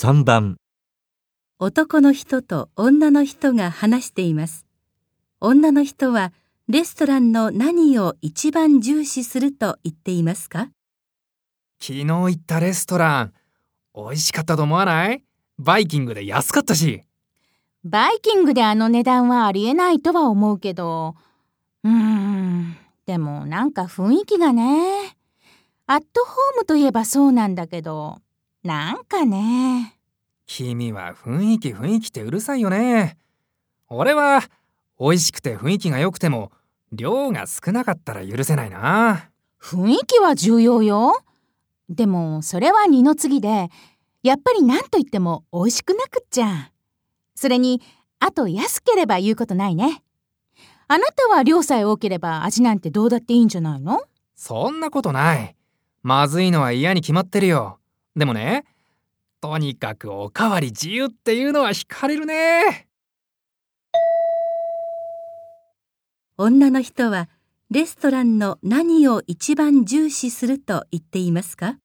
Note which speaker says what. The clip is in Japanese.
Speaker 1: 3番。
Speaker 2: 男の人と女の人が話しています。女の人はレストランの何を一番重視すると言っていますか？
Speaker 3: 昨日行ったレストラン、美味しかったと思わない？バイキングで安かったし。
Speaker 4: バイキングであの値段はありえないとは思うけど、うーん、でもなんか雰囲気がね。アットホームといえばそうなんだけど、なんかね。
Speaker 3: 君は雰囲気雰囲気ってうるさいよね。俺は美味しくて雰囲気が良くても量が少なかったら許せないな。
Speaker 4: 雰囲気は重要よ。でもそれは二の次で、やっぱり何と言っても美味しくなくっちゃ。それに、あと安ければ言うことないね。あなたは量さえ多ければ味なんてどうだっていいんじゃないの？
Speaker 3: そんなことない。まずいのは嫌に決まってるよ。でもね、とにかくおかわり自由っていうのは惹かれるね。
Speaker 2: 女の人はレストランの何を一番重視すると言っていますか？